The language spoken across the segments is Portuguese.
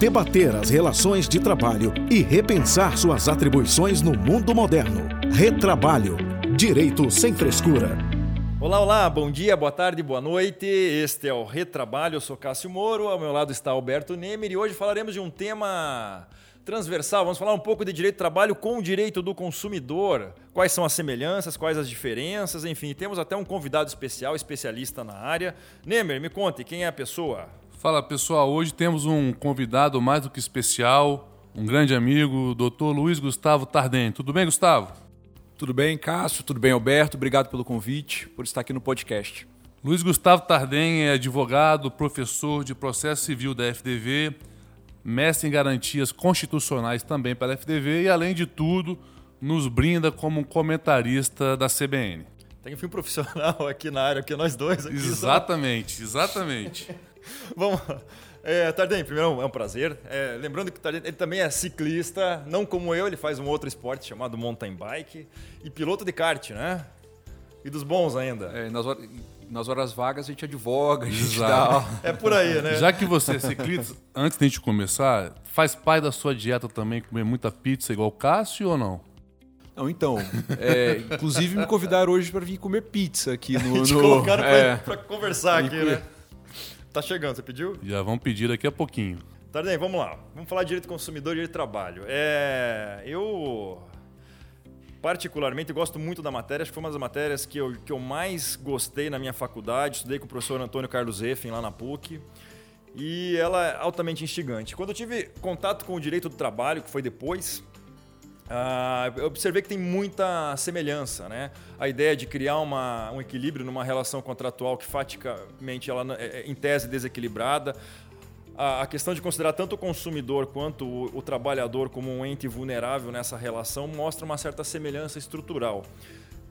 debater as relações de trabalho e repensar suas atribuições no mundo moderno. Retrabalho. Direito sem frescura. Olá, olá, bom dia, boa tarde, boa noite. Este é o Retrabalho, eu sou Cássio Moro, ao meu lado está Alberto Nemer e hoje falaremos de um tema transversal. Vamos falar um pouco de direito do trabalho com o direito do consumidor. Quais são as semelhanças, quais as diferenças, enfim. Temos até um convidado especial, especialista na área. Nemer, me conte, quem é a pessoa? Fala pessoal, hoje temos um convidado mais do que especial, um grande amigo, o doutor Luiz Gustavo Tardem. Tudo bem, Gustavo? Tudo bem, Cássio? Tudo bem, Alberto? Obrigado pelo convite, por estar aqui no podcast. Luiz Gustavo Tardem é advogado, professor de processo civil da FDV, mestre em garantias constitucionais também pela FDV e, além de tudo, nos brinda como um comentarista da CBN. Tem um filme profissional aqui na área, que nós dois. Aqui exatamente, só... exatamente. Vamos lá. É, Tardem, primeiro é um prazer. É, lembrando que o Tardem ele também é ciclista, não como eu, ele faz um outro esporte chamado mountain bike e piloto de kart, né? E dos bons ainda. É, nas, horas, nas horas vagas a gente advoga, a gente dá... É por aí, né? Já que você é ciclista, antes de a gente começar, faz parte da sua dieta também comer muita pizza igual o Cássio ou não? Não, então, é, inclusive me convidaram hoje para vir comer pizza aqui no... Te no, colocaram é, para conversar aqui, né? Tá chegando, você pediu? Já vamos pedir daqui a pouquinho. Tardem, vamos lá. Vamos falar de direito consumidor e direito de trabalho. É, eu particularmente gosto muito da matéria, acho que foi uma das matérias que eu, que eu mais gostei na minha faculdade. Estudei com o professor Antônio Carlos Effen lá na PUC. E ela é altamente instigante. Quando eu tive contato com o direito do trabalho, que foi depois, Uh, eu observei que tem muita semelhança, né? A ideia de criar uma, um equilíbrio numa relação contratual que faticamente ela é, é em tese desequilibrada, a, a questão de considerar tanto o consumidor quanto o, o, trabalhador como um ente vulnerável nessa relação mostra uma certa semelhança estrutural.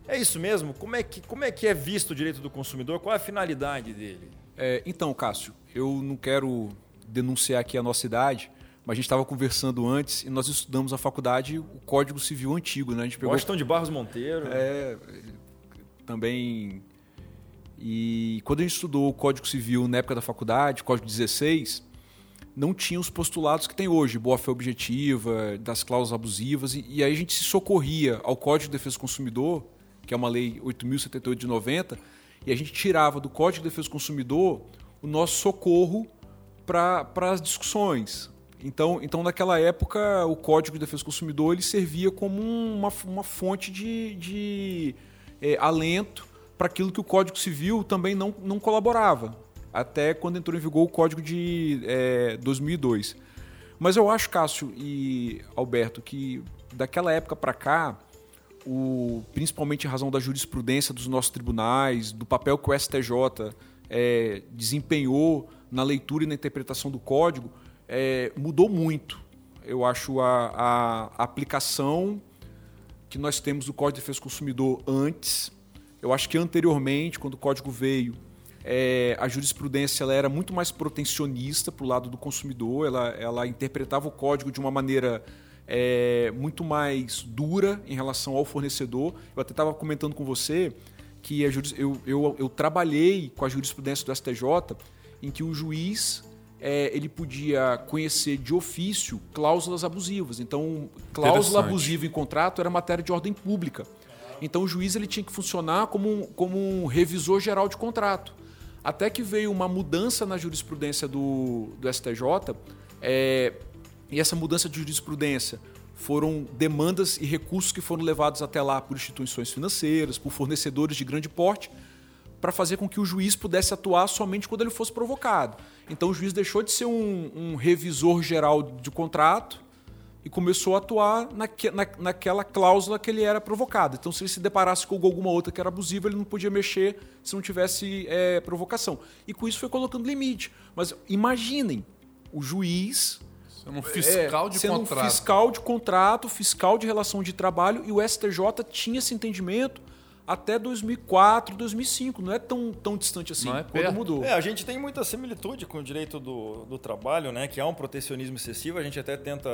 É isso mesmo? Como é que, como é, que é visto o direito do consumidor? Qual é a finalidade dele? É, então, Cássio, eu não quero denunciar aqui a nossa idade, mas a gente estava conversando antes e nós estudamos na faculdade o Código Civil antigo, né? A gente pegou Washington de Barros Monteiro. É, também. E quando a gente estudou o Código Civil na época da faculdade, Código 16, não tinha os postulados que tem hoje, boa-fé objetiva, das cláusulas abusivas, e, e, aí a gente se socorria ao Código de Defesa do Consumidor, que é uma lei 8.078 de 90, e a gente tirava do Código de Defesa do Consumidor o nosso socorro para as discussões. Então, então, naquela época, o Código de Defesa do Consumidor ele servia como uma, uma fonte de, de é, alento para aquilo que o Código Civil também não, não colaborava, até quando entrou em vigor o Código de é, 2002. Mas eu acho, Cássio e Alberto, que daquela época para cá, o, principalmente em razão da jurisprudência dos nossos tribunais, do papel que o STJ é, desempenhou na leitura e na interpretação do Código, é, mudou muito. Eu acho a, a, aplicação que nós temos do Código de Defesa do Consumidor antes. Eu acho que anteriormente, quando o código veio, é, a jurisprudência ela era muito mais protecionista para o lado do consumidor, ela, ela interpretava o código de uma maneira é, muito mais dura em relação ao fornecedor. Eu até estava comentando com você que a eu, eu, eu trabalhei com a jurisprudência do STJ em que o juiz é, ele podia conhecer de ofício cláusulas abusivas. Então, cláusula abusiva em contrato era matéria de ordem pública. Então, o juiz ele tinha que funcionar como um, como um revisor geral de contrato. Até que veio uma mudança na jurisprudência do, do STJ, é, e essa mudança de jurisprudência foram demandas e recursos que foram levados até lá por instituições financeiras, por fornecedores de grande porte, para fazer com que o juiz pudesse atuar somente quando ele fosse provocado. Então o juiz deixou de ser um, um revisor geral de contrato e começou a atuar naque, na, naquela cláusula que ele era provocado. Então, se ele se deparasse com alguma outra que era abusiva, ele não podia mexer se não tivesse é, provocação. E com isso foi colocando limite. Mas imaginem, o juiz. Sendo um fiscal é, de sendo contrato. Um fiscal de contrato, fiscal de relação de trabalho, e o STJ tinha esse entendimento até 2004, 2005. Não é tão, tão distante assim, é quando mudou. É, a gente tem muita similitude com o direito do, do trabalho, né? que há um protecionismo excessivo. A gente até tenta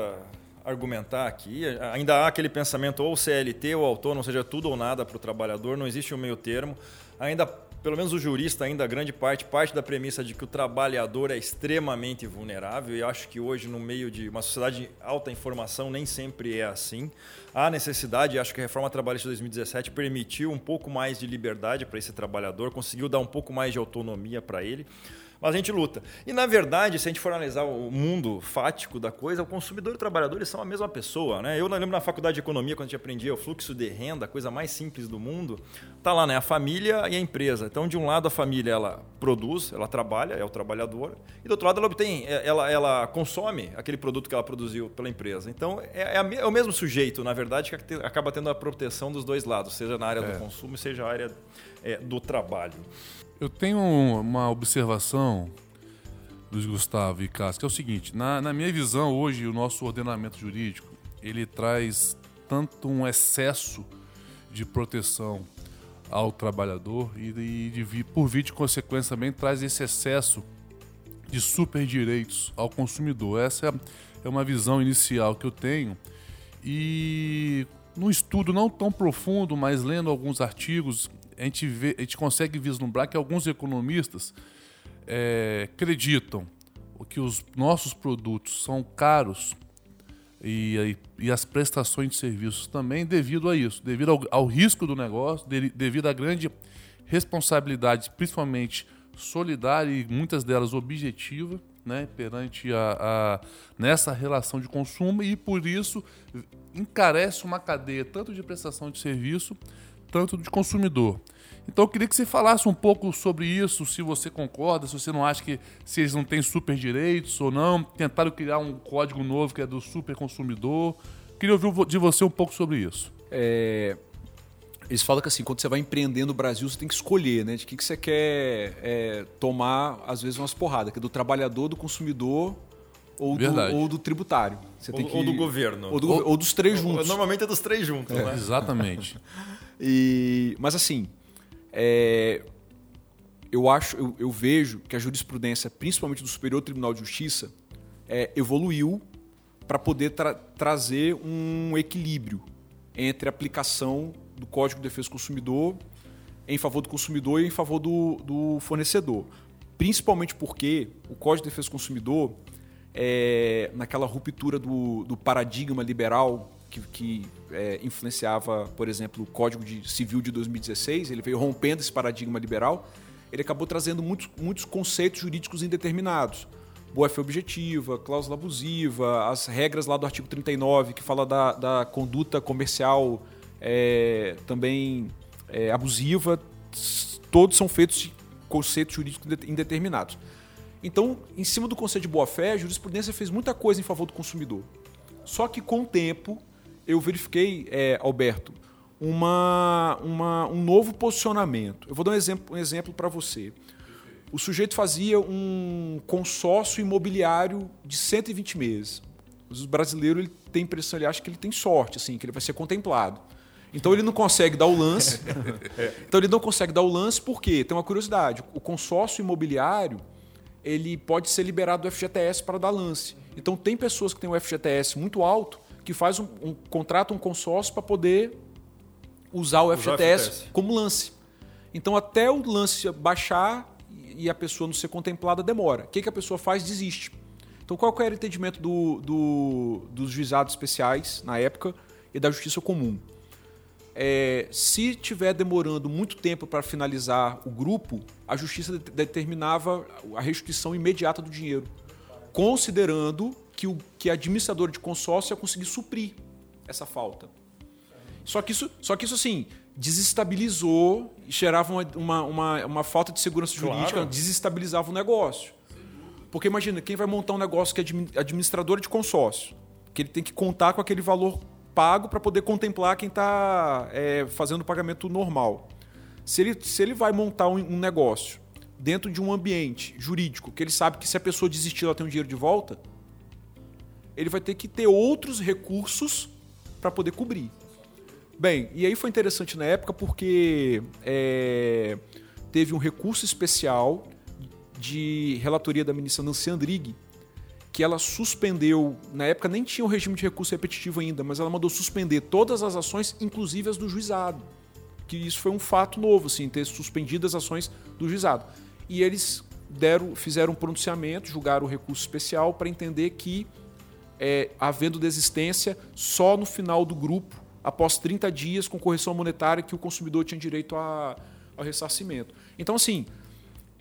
argumentar aqui. Ainda há aquele pensamento ou CLT ou autônomo, ou seja, tudo ou nada para o trabalhador, não existe um meio termo. Ainda pelo menos o jurista ainda, grande parte, parte da premissa de que o trabalhador é extremamente vulnerável, e acho que hoje, no meio de uma sociedade de alta informação, nem sempre é assim. Há necessidade, acho que a reforma trabalhista de 2017 permitiu um pouco mais de liberdade para esse trabalhador, conseguiu dar um pouco mais de autonomia para ele mas a gente luta. E na verdade, se a gente for analisar o mundo fático da coisa, o consumidor e o trabalhador eles são a mesma pessoa. Né? Eu lembro na faculdade de economia, quando a gente aprendia o fluxo de renda, a coisa mais simples do mundo, tá lá, né? A família e a empresa. Então, de um lado, a família ela produz, ela trabalha, é o trabalhador, e do outro lado, ela obtém, é, ela, ela consome aquele produto que ela produziu pela empresa. Então, é, é, é o mesmo sujeito, na verdade, que acaba tendo a proteção dos dois lados, seja na área é. do consumo, seja na área é, do trabalho. Eu tenho uma observação, Luiz Gustavo e Cássio, que é o seguinte: na, na minha visão, hoje, o nosso ordenamento jurídico ele traz tanto um excesso de proteção ao trabalhador e, de, por via de consequência também traz esse excesso de super direitos ao consumidor. Essa é uma visão inicial que eu tenho e num estudo não tão profundo, mas lendo alguns artigos, a gente, vê, a gente consegue vislumbrar que alguns economistas é, acreditam que os nossos produtos são caros e, e, as prestações de serviços também devido a isso, devido ao, ao risco do negócio, de, devido à grande responsabilidade, principalmente solidária e muitas delas objetiva, né, perante a, a, nessa relação de consumo e por isso encarece uma cadeia tanto de prestação de serviço tanto de consumidor. Então eu queria que você falasse um pouco sobre isso, se você concorda, se você não acha que se eles não têm super direitos ou não, tentaram criar um código novo que é do super consumidor. Queria ouvir de você um pouco sobre isso. É, eles falam que assim, quando você vai empreender no Brasil, você tem que escolher, né? De que, que você quer é, tomar, às vezes, umas porradas, que é do trabalhador, do consumidor ou, do, ou do, tributário. Você ou, tem que, ou do governo. Ou, do, ou, ou dos três juntos. Normalmente é dos três juntos, é. né? Exatamente. e, mas assim, é, eu acho, eu, eu, vejo que a jurisprudência, principalmente do Superior Tribunal de Justiça, é, evoluiu para poder tra trazer um equilíbrio entre a aplicação do Código de Defesa do Consumidor em favor do consumidor e em favor do, do fornecedor. Principalmente porque o Código de Defesa do Consumidor, é, naquela ruptura do, do paradigma liberal que, que é, influenciava, por exemplo, o Código de Civil de 2016, ele veio rompendo esse paradigma liberal, ele acabou trazendo muitos, muitos conceitos jurídicos indeterminados. Boa-fé objetiva, cláusula abusiva, as regras lá do artigo 39, que fala da, da conduta comercial é, também é, abusiva, todos são feitos de conceitos jurídicos indeterminados. Então, em cima do conceito de boa-fé, a jurisprudência fez muita coisa em favor do consumidor. Só que com o tempo, eu verifiquei, é, Alberto, uma, uma, um novo posicionamento. Eu vou dar um exemplo, um exemplo para você. O sujeito fazia um consórcio imobiliário de 120 meses. O brasileiro ele tem a impressão, ele acha que ele tem sorte, assim, que ele vai ser contemplado. Então ele não consegue dar o lance. então ele não consegue dar o lance porque tem uma curiosidade. O consórcio imobiliário ele pode ser liberado do FGTS para dar lance. Então tem pessoas que têm o FGTS muito alto que faz um, um contrato, um consórcio para poder usar o FGTS, FGTS como lance. Então, até o lance baixar e a pessoa não ser contemplada, demora. O que, que a pessoa faz? Desiste. Então, qual era o entendimento do, do, dos juizados especiais na época e da justiça comum? É, se tiver demorando muito tempo para finalizar o grupo, a justiça determinava a restituição imediata do dinheiro, considerando que, o, que a administradora de consórcio ia conseguir suprir essa falta. Só que isso, só que isso assim, desestabilizou, gerava uma, uma, uma, uma falta de segurança jurídica, claro. desestabilizava o negócio. Porque imagina, quem vai montar um negócio que é administrador de consórcio, que ele tem que contar com aquele valor pago para poder contemplar quem está é, fazendo o pagamento normal. Se ele, se ele vai montar um, um negócio dentro de um ambiente jurídico, que ele sabe que se a pessoa desistir, ela tem um dinheiro de volta, ele vai ter que ter outros recursos para poder cobrir. Bem, e aí foi interessante na época porque é, teve um recurso especial de relatoria da ministra Nancy Andrighi, que ela suspendeu, na época nem tinha o regime de recurso repetitivo ainda, mas ela mandou suspender todas as ações, inclusive as do juizado. que isso foi um fato novo, assim, ter suspendido as ações do juizado. E eles deram, fizeram um pronunciamento, julgaram o recurso especial para entender que, é, havendo desistência, só no final do grupo, após 30 dias, com correção monetária, que o consumidor tinha direito a, ao ressarcimento. Então, assim,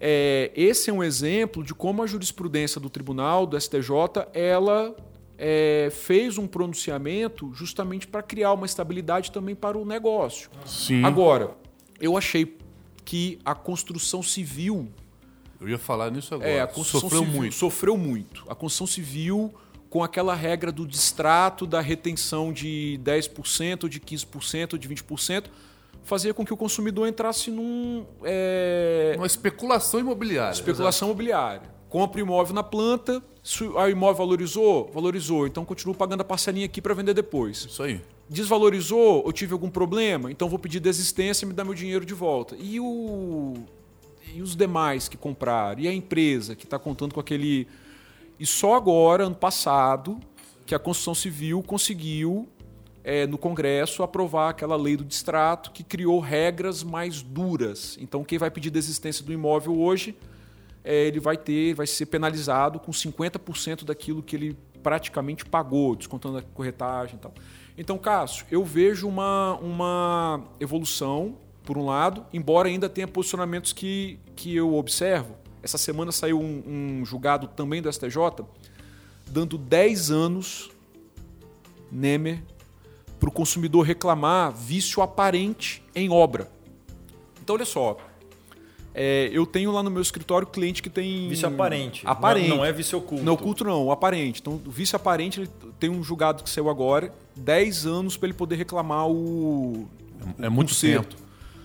é, esse é um exemplo de como a jurisprudência do tribunal, do STJ, ela é, fez um pronunciamento justamente para criar uma estabilidade também para o negócio. Sim. Agora, eu achei que a construção civil. Eu ia falar nisso agora. É, a construção Sofreu civil muito. Sofreu muito. A construção civil, com aquela regra do distrato, da retenção de 10%, de 15%, de 20%, fazia com que o consumidor entrasse num. É, Uma especulação imobiliária. especulação imobiliária. Compra imóvel na planta, se o imóvel valorizou, valorizou, então continuo pagando a parcelinha aqui para vender depois. Isso aí. Desvalorizou, eu tive algum problema, então vou pedir desistência e me dá meu dinheiro de volta. E, o, e os demais que compraram? E a empresa que está contando com aquele. E só agora, ano passado, que a construção civil conseguiu, é, no Congresso, aprovar aquela lei do distrato que criou regras mais duras. Então, quem vai pedir desistência do imóvel hoje, é, ele vai ter, vai ser penalizado com 50% daquilo que ele praticamente pagou, descontando a corretagem e tal. Então, Cássio, eu vejo uma, uma evolução, por um lado, embora ainda tenha posicionamentos que, que eu observo. Essa semana saiu um, um julgado também do STJ, dando 10 anos, Nemer, para o consumidor reclamar vício aparente em obra. Então, olha só. é, eu tenho lá no meu escritório cliente que tem. Vício aparente. Aparente. Não, não é vício oculto. Não oculto não, o aparente. Então, o vício aparente ele tem um julgado que saiu agora, 10 anos para ele poder reclamar o. É muito conserto.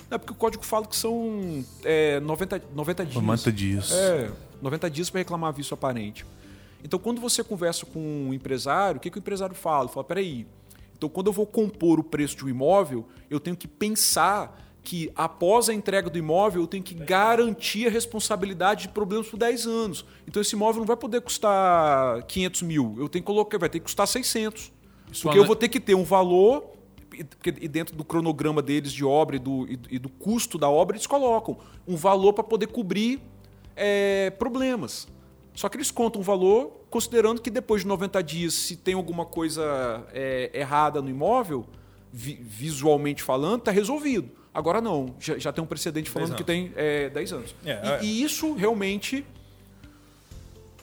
Não, é porque o código fala que são é, 90, 90 dias. 90 dias. É, 90 dias para reclamar vício aparente. Então, quando você conversa com um empresário, o que, que o empresário fala? Ele fala: peraí, então quando eu vou compor o preço de um imóvel, eu tenho que pensar que após a entrega do imóvel eu tenho que garantir a responsabilidade de problemas por 10 anos. Então esse imóvel não vai poder custar 500 mil, eu tenho que colocar, vai ter que custar 600. Isso porque eu vou ter que ter um valor porque- e dentro do cronograma deles de obra e do, e- e do custo da obra eles colocam um valor para poder cobrir é, problemas. Só que eles contam um valor considerando que depois de 90 dias, se tem alguma coisa é, errada no imóvel, vi- visualmente falando, está resolvido. Agora não, já, já tem um precedente falando que tem é, 10 anos. É, E- é. e, isso realmente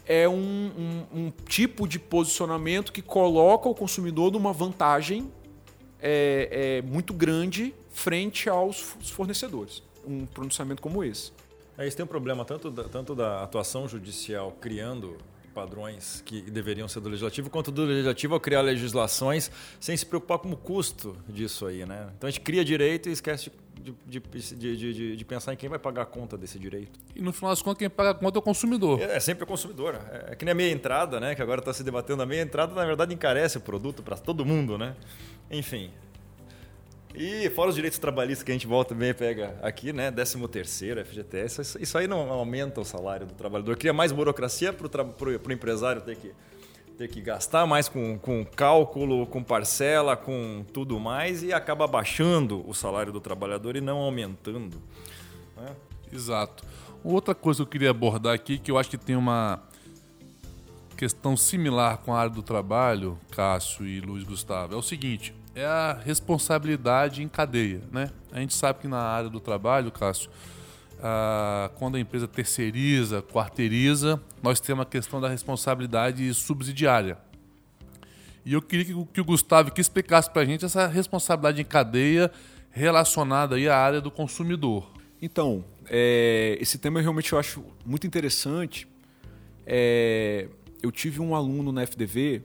é um, um- um tipo de posicionamento que coloca o consumidor numa vantagem é, é, muito grande frente aos fornecedores. Um pronunciamento como esse. Aí você tem um problema tanto da, tanto da atuação judicial criando padrões que deveriam ser do legislativo, quanto do legislativo ao criar legislações sem se preocupar com o custo disso aí, né? Então a gente cria direito e esquece de, de, de- de- de pensar em quem vai pagar a conta desse direito. E no final das contas, quem paga a conta é o consumidor. É, é sempre o consumidor. É, é que nem a meia entrada, né? Que agora está se debatendo. A meia entrada, na verdade, encarece o produto para todo mundo, né? Enfim. E fora os direitos trabalhistas que a gente volta também pega aqui, né? 13 terceiro, FGTS, isso, isso aí não aumenta o salário do trabalhador. Cria mais burocracia para o empresário ter que, ter que gastar mais com, com cálculo, com parcela, com tudo mais e acaba baixando o salário do trabalhador e não aumentando. né? Exato. Outra coisa que eu queria abordar aqui, que eu acho que tem uma questão similar com a área do trabalho, Cássio e Luiz Gustavo, é o seguinte: é a responsabilidade em cadeia, né? A gente sabe que na área do trabalho, Cássio, ah, quando a empresa terceiriza, quarteiriza, nós temos a questão da responsabilidade subsidiária. E eu queria que, que o Gustavo aqui explicasse para a gente essa responsabilidade em cadeia relacionada aí à área do consumidor. Então, é, esse tema realmente eu acho muito interessante. É, eu tive um aluno na FDV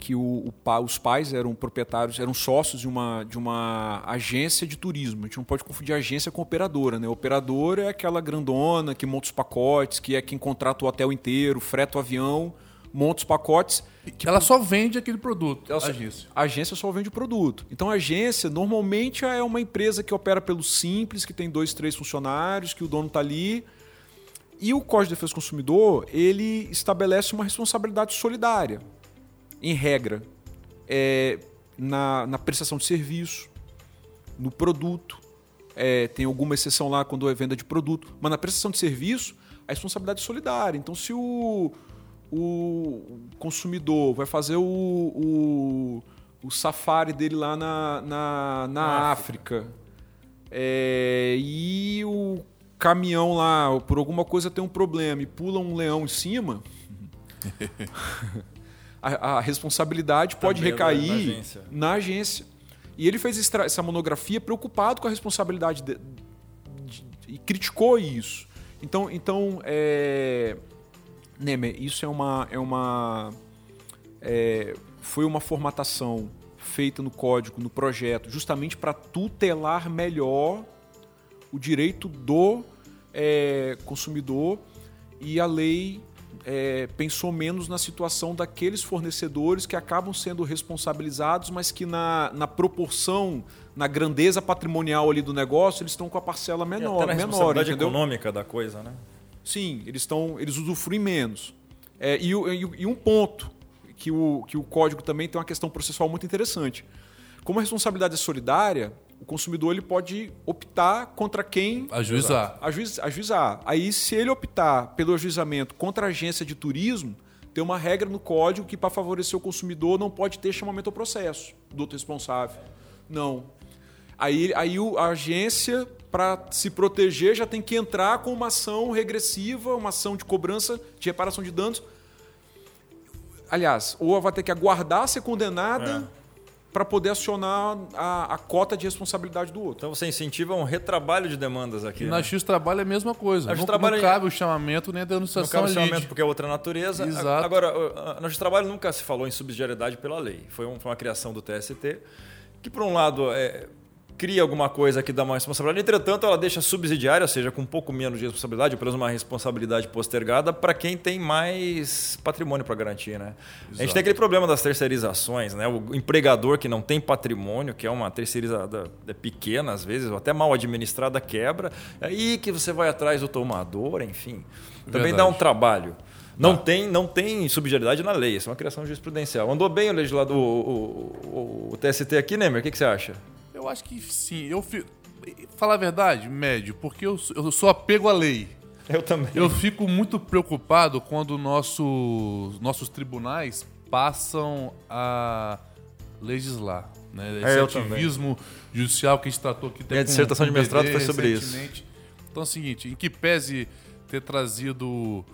que o, o pa- os pais eram proprietários, eram sócios de uma, de uma agência de turismo. A gente não pode confundir agência com operadora. Né? Operadora é aquela grandona que monta os pacotes, que é quem contrata o hotel inteiro, freta o avião, monta os pacotes. Que ela só vende aquele produto, Ela a agência. A agência só vende o produto. Então a agência normalmente é uma empresa que opera pelo simples, que tem dois, três funcionários, que o dono está ali. E o Código de Defesa do Consumidor ele estabelece uma responsabilidade solidária, em regra, é, na, na prestação de serviço, no produto, é, tem alguma exceção lá quando é venda de produto, mas na prestação de serviço, a responsabilidade é solidária. Então, se o, o consumidor vai fazer o, o, o safari dele lá na, na, na África, é, e o caminhão lá, por alguma coisa tem um problema e pula um leão em cima, a, a responsabilidade pode Também é recair na agência. na agência. E ele fez essa monografia preocupado com a responsabilidade de- de- e criticou isso. Então, então é, Nemer, isso é uma, é uma é, foi uma formatação feita no código, no projeto, justamente para tutelar melhor o direito do é, consumidor e a lei é, pensou menos na situação daqueles fornecedores que acabam sendo responsabilizados, mas que na, na proporção, na grandeza patrimonial ali do negócio, eles estão com a parcela E menor, até na menor, entendeu? econômica da coisa, né? Sim, eles estão, eles usufruem menos. É, e, e e um ponto que o, que o código também tem uma questão processual muito interessante. Como a responsabilidade é solidária, o consumidor ele pode optar contra quem Ajuizar. ajuiz- ajuizar. Aí, se ele optar pelo ajuizamento contra a agência de turismo, tem uma regra no código que, para favorecer o consumidor, não pode ter chamamento ao processo do outro responsável. Não. Aí, aí a agência, para se proteger, já tem que entrar com uma ação regressiva, uma ação de cobrança de reparação de danos. Aliás, ou ela vai ter que aguardar ser condenada para poder acionar a, a cota de responsabilidade do outro. Então você incentiva um retrabalho de demandas aqui. E né? na X Trabalho é a mesma coisa. Na Não, X Trabalho não é- cabe o chamamento nem a Não denunciação cabe ali. chamamento porque é outra natureza. Exato. Agora, a- a- no trabalho nunca se falou em subsidiariedade pela lei. Foi, um- foi uma criação do TST, que por um lado é, cria alguma coisa que dá uma responsabilidade, entretanto ela deixa subsidiária, ou seja, com um pouco menos de responsabilidade, ou pelo menos uma responsabilidade postergada para quem tem mais patrimônio para garantir. Né? A gente tem aquele problema das terceirizações, né? o empregador que não tem patrimônio, que é uma terceirizada é pequena às vezes, ou até mal administrada, quebra. É aí que você vai atrás do tomador, enfim. Também Verdade. dá um trabalho. Não, tem, não tem subsidiariedade na lei, isso é uma criação jurisprudencial. Andou bem o legislador, o, o- o- o TST aqui, Nemer? O que, que você acha? Eu acho que sim. Eu fi... Falar a verdade, médio, porque eu, sou- eu sou apego à lei. Eu também. Eu fico muito preocupado quando nossos, nossos tribunais passam a legislar. Né? Esse É, ativismo judicial que a gente tratou aqui Minha dissertação de mestrado foi sobre isso. Então é o seguinte, em que pese ter trazido,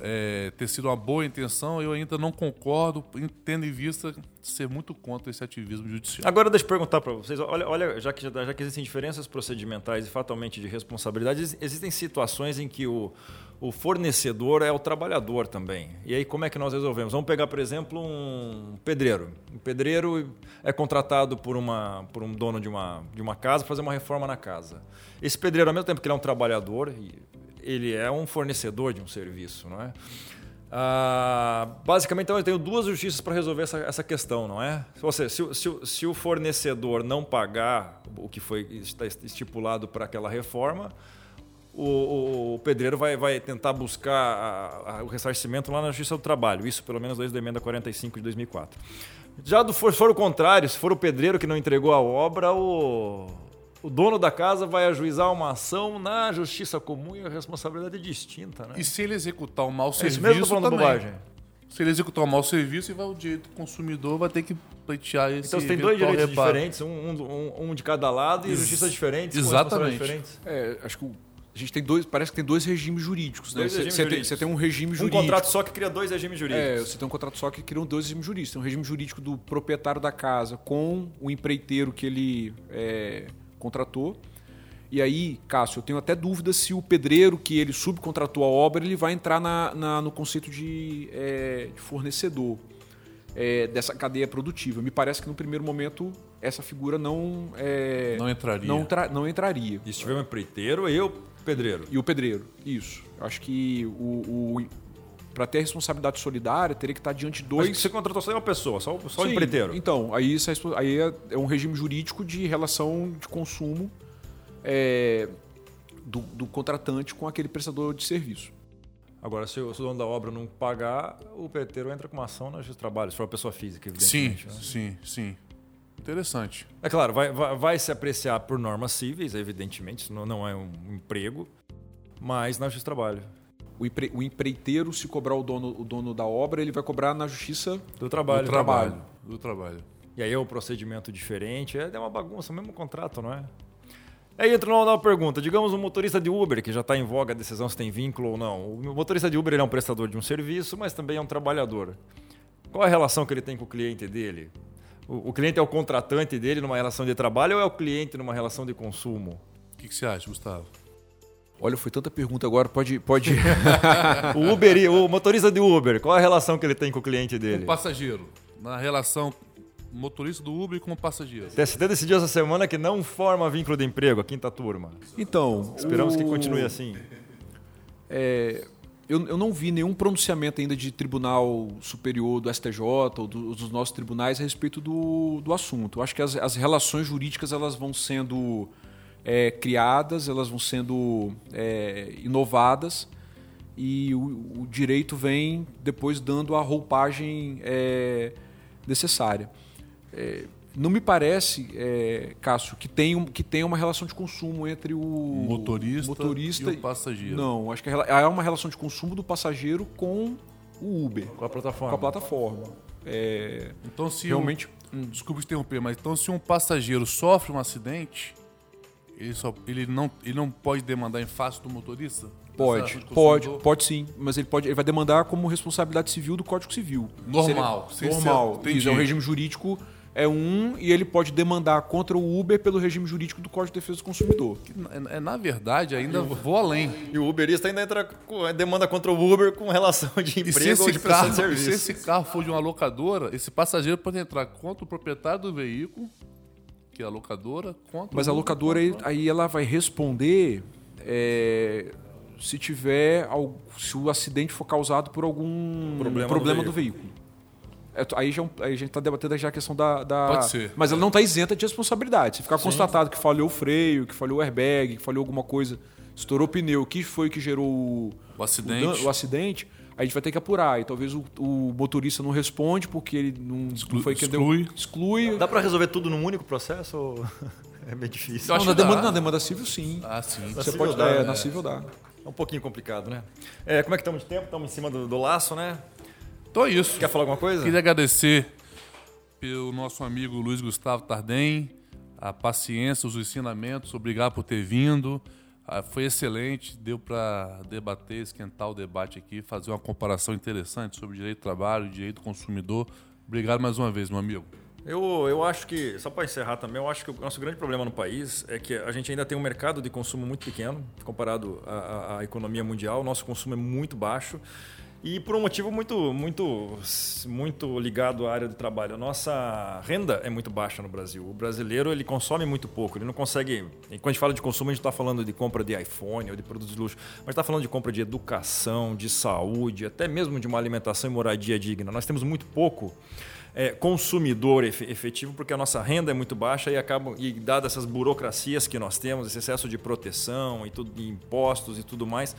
é, ter sido uma boa intenção, eu ainda não concordo, tendo em vista ser muito contra esse ativismo judicial. Agora deixa eu perguntar para vocês, olha, olha já, que, já que existem diferenças procedimentais e fatalmente de responsabilidade, ex- existem situações em que o, o fornecedor é o trabalhador também. E aí como é que nós resolvemos? Vamos pegar, por exemplo, um pedreiro. Um pedreiro é contratado por, uma, por um dono de uma, de uma casa para fazer uma reforma na casa. Esse pedreiro, ao mesmo tempo que ele é um trabalhador, e ele é um fornecedor de um serviço, não é? Ah, basicamente, então, eu tenho duas justiças para resolver essa, essa questão, não é? Ou seja, se, o- se se o fornecedor não pagar o que foi estipulado para aquela reforma, o, o- pedreiro vai, vai tentar buscar a- a- o ressarcimento lá na Justiça do Trabalho. Isso, pelo menos, desde a emenda 45 de 2004. Já do, for, for o contrário, se for o pedreiro que não entregou a obra, o, o dono da casa vai ajuizar uma ação na Justiça Comum e a responsabilidade é distinta, né? E se ele executar um mau É serviço mesmo que eu tô falando também. bobagem. Se ele executar um mau serviço, vai o direito do consumidor vai ter que pleitear esse Então você tem dois direitos reparo. diferentes, um, um- um de cada lado e Ex- justiças diferentes, exatamente. diferentes. É, acho que o- a gente tem dois, parece que tem dois regimes jurídicos, né? Dois Você- regimes você, tem, você tem um regime Um jurídico. contrato só que cria dois regimes É, jurídicos. você tem um contrato só que criam dois regimes jurídicos. Tem um regime jurídico do proprietário da casa com o empreiteiro que ele é, contratou. E aí, Cássio, eu tenho até dúvida se o pedreiro que ele subcontratou a obra ele vai entrar na- na- no conceito de, é, de fornecedor é, dessa cadeia produtiva. Me parece que no primeiro momento essa figura não é, Não entraria. Não, não entraria. E se tiver um empreiteiro, eu, pedreiro. E o pedreiro, isso. Eu acho que o, o para ter a responsabilidade solidária teria que estar diante de Dois. dois Você contratou só uma pessoa, só, o- só o Sim, empreiteiro. Então, aí, essa expo- aí é, é um regime jurídico de relação de consumo é, do, do contratante com aquele prestador de serviço. Agora, se o, se o dono da obra não pagar, o empreiteiro entra com uma ação na Justiça do Trabalho, se for uma pessoa física, Sim, evidentemente. né? sim, sim. Interessante. É claro, vai, vai, vai se apreciar por normas cíveis, evidentemente, isso não, não é um emprego, mas na justiça do trabalho. O, empre, o empreiteiro, se cobrar o dono, o dono da obra, ele vai cobrar na justiça Do trabalho. do trabalho. Do trabalho. E aí é um procedimento diferente, é é uma bagunça, o mesmo contrato, não é? Aí entra uma nova pergunta. Digamos um motorista de Uber, que já está em voga a decisão se tem vínculo ou não. O motorista de Uber ele é um prestador de um serviço, mas também é um trabalhador. Qual é a relação que ele tem com o cliente dele? O, o cliente é o contratante dele numa relação de trabalho ou é o cliente numa relação de consumo? O que, que você acha, Gustavo? Olha, foi tanta pergunta agora, pode. pode... O Uber, o motorista de Uber, qual a relação que ele tem com o cliente dele? O passageiro. Na relação motorista do Uber com o passageiro. O TST decidiu essa semana que não forma vínculo de emprego, a quinta turma. Então. Esperamos que o- continue assim. É, eu, eu não vi nenhum pronunciamento ainda de tribunal superior do STJ ou do- dos nossos tribunais a respeito do, do assunto. Eu acho que as, as relações jurídicas elas vão sendo é, criadas, elas vão sendo é, inovadas e o, o direito vem depois dando a roupagem é, necessária. É, não me parece, é, Cássio, que tem, um, que tem uma relação de consumo entre o Motorista motorista e o passageiro. Não, acho que é é uma relação de consumo do passageiro com o Uber, Com a plataforma. com a plataforma. É, Então, se realmente. um, desculpa interromper, mas então se um passageiro sofre um acidente, ele, só, ele, não, ele não pode demandar em face do motorista? Pode, pode, pode sim, mas ele pode, ele vai demandar como responsabilidade civil do Código Civil. Normal, Se ele- normal. Isso, é o regime jurídico é um e ele pode demandar contra o Uber pelo regime jurídico do Código de Defesa do Consumidor. É, é, na verdade, ainda vou além. E o Uberista ainda entra com demanda contra o Uber com relação de emprego ou de prestação carro, de e se serviço. esse carro for de uma locadora, esse passageiro pode entrar contra o proprietário do veículo, que a locadora, contra Mas a locadora aí, contra- aí ela vai responder é, se tiver se o acidente for causado por algum Problema problema, do do veículo. É, aí, já, é aí a gente está debatendo já a questão da. da- Pode ser. Mas ela não está isenta de responsabilidade. Se ficar constatado que falhou o freio, que falhou o airbag, que falhou alguma coisa, estourou o pneu, que foi que gerou o, O acidente. o, o acidente, a gente vai ter que apurar. E talvez o, o motorista não responde porque ele não, não foi quem deu- exclui. exclui. Dá para resolver tudo num único processo ou é meio difícil? Eu acho Não, na, dá. demanda, na demanda civil, sim. Ah, sim. Na Você civil pode, dá, é, né? na civil dá. É um pouquinho complicado, né? É, como é que estamos de tempo? Estamos em cima do, do laço, né? Então é isso. Quer falar alguma coisa? Queria agradecer pelo nosso amigo Luiz Gustavo Tardem, a paciência, os ensinamentos, obrigado por ter vindo. Ah, Foi excelente, deu para debater, esquentar o debate aqui, fazer uma comparação interessante sobre direito do trabalho, direito do consumidor. Obrigado mais uma vez, meu amigo. Eu, eu acho que, só para encerrar também, eu acho que o nosso grande problema no país é que a gente ainda tem um mercado de consumo muito pequeno comparado à, à- à economia mundial. O nosso consumo é muito baixo e por um motivo muito, muito, muito ligado à área de trabalho. A nossa renda é muito baixa no Brasil. O brasileiro ele consome muito pouco. Ele não consegue. Quando a gente fala de consumo, a gente está falando de compra de iPhone ou de produtos de luxo, mas está falando de compra de educação, de saúde, até mesmo de uma alimentação e moradia digna. Nós temos muito pouco é, consumidor efe- efetivo, porque a nossa renda é muito baixa e acabam e dadas essas burocracias que nós temos, esse excesso de proteção e tudo, de impostos e tudo mais,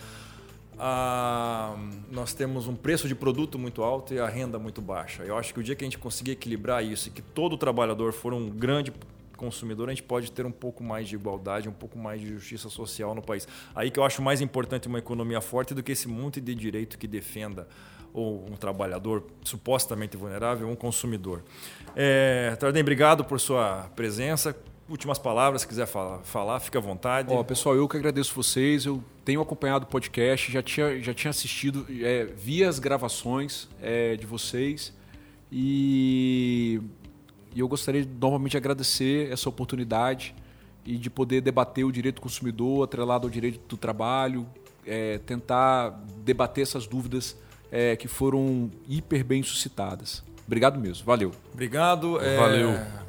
ah, nós temos um preço de produto muito alto e a renda muito baixa. Eu acho que o dia que a gente conseguir equilibrar isso e que todo trabalhador for um grande consumidor, a gente pode ter um pouco mais de igualdade, um pouco mais de justiça social no país. Aí que eu acho mais importante uma economia forte do que esse monte de direito que defenda ou um trabalhador supostamente vulnerável, um consumidor. É, Tardem, obrigado por sua presença. Últimas palavras, se quiser falar, falar fica à vontade. Ó, pessoal, eu que agradeço vocês. Eu tenho acompanhado o podcast, já tinha, já tinha assistido, é, vi as gravações é, de vocês e, e eu gostaria de novamente agradecer essa oportunidade e de poder debater o direito do consumidor atrelado ao direito do trabalho, é, tentar debater essas dúvidas é, que foram hiper bem suscitadas. Obrigado mesmo, valeu. Obrigado. é, Valeu.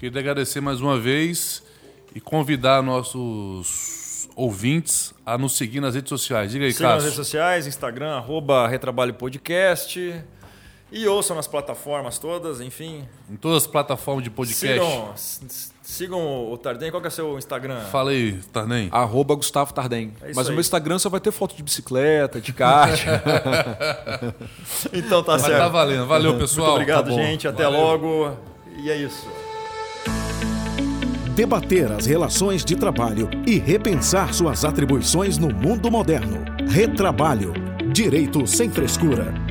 Queria agradecer mais uma vez e convidar nossos ouvintes a nos seguir nas redes sociais. Diga aí, Sigam nas redes sociais, Instagram, arroba Retrabalho Podcast. E ouçam nas plataformas todas, enfim. Em todas as plataformas de podcast. Sigam, sigam o Tardem. Qual que é o seu Instagram? Fala aí, Tarnem. Arroba Gustavo Tardem. É Mas o aí. meu Instagram só vai ter foto de bicicleta, de kart. Então tá Mas certo. tá valendo. Valeu, pessoal. Muito obrigado, Tá gente. Até Valeu. logo. E é isso. Debater as relações de trabalho e repensar suas atribuições no mundo moderno. Retrabalho. Direito sem frescura.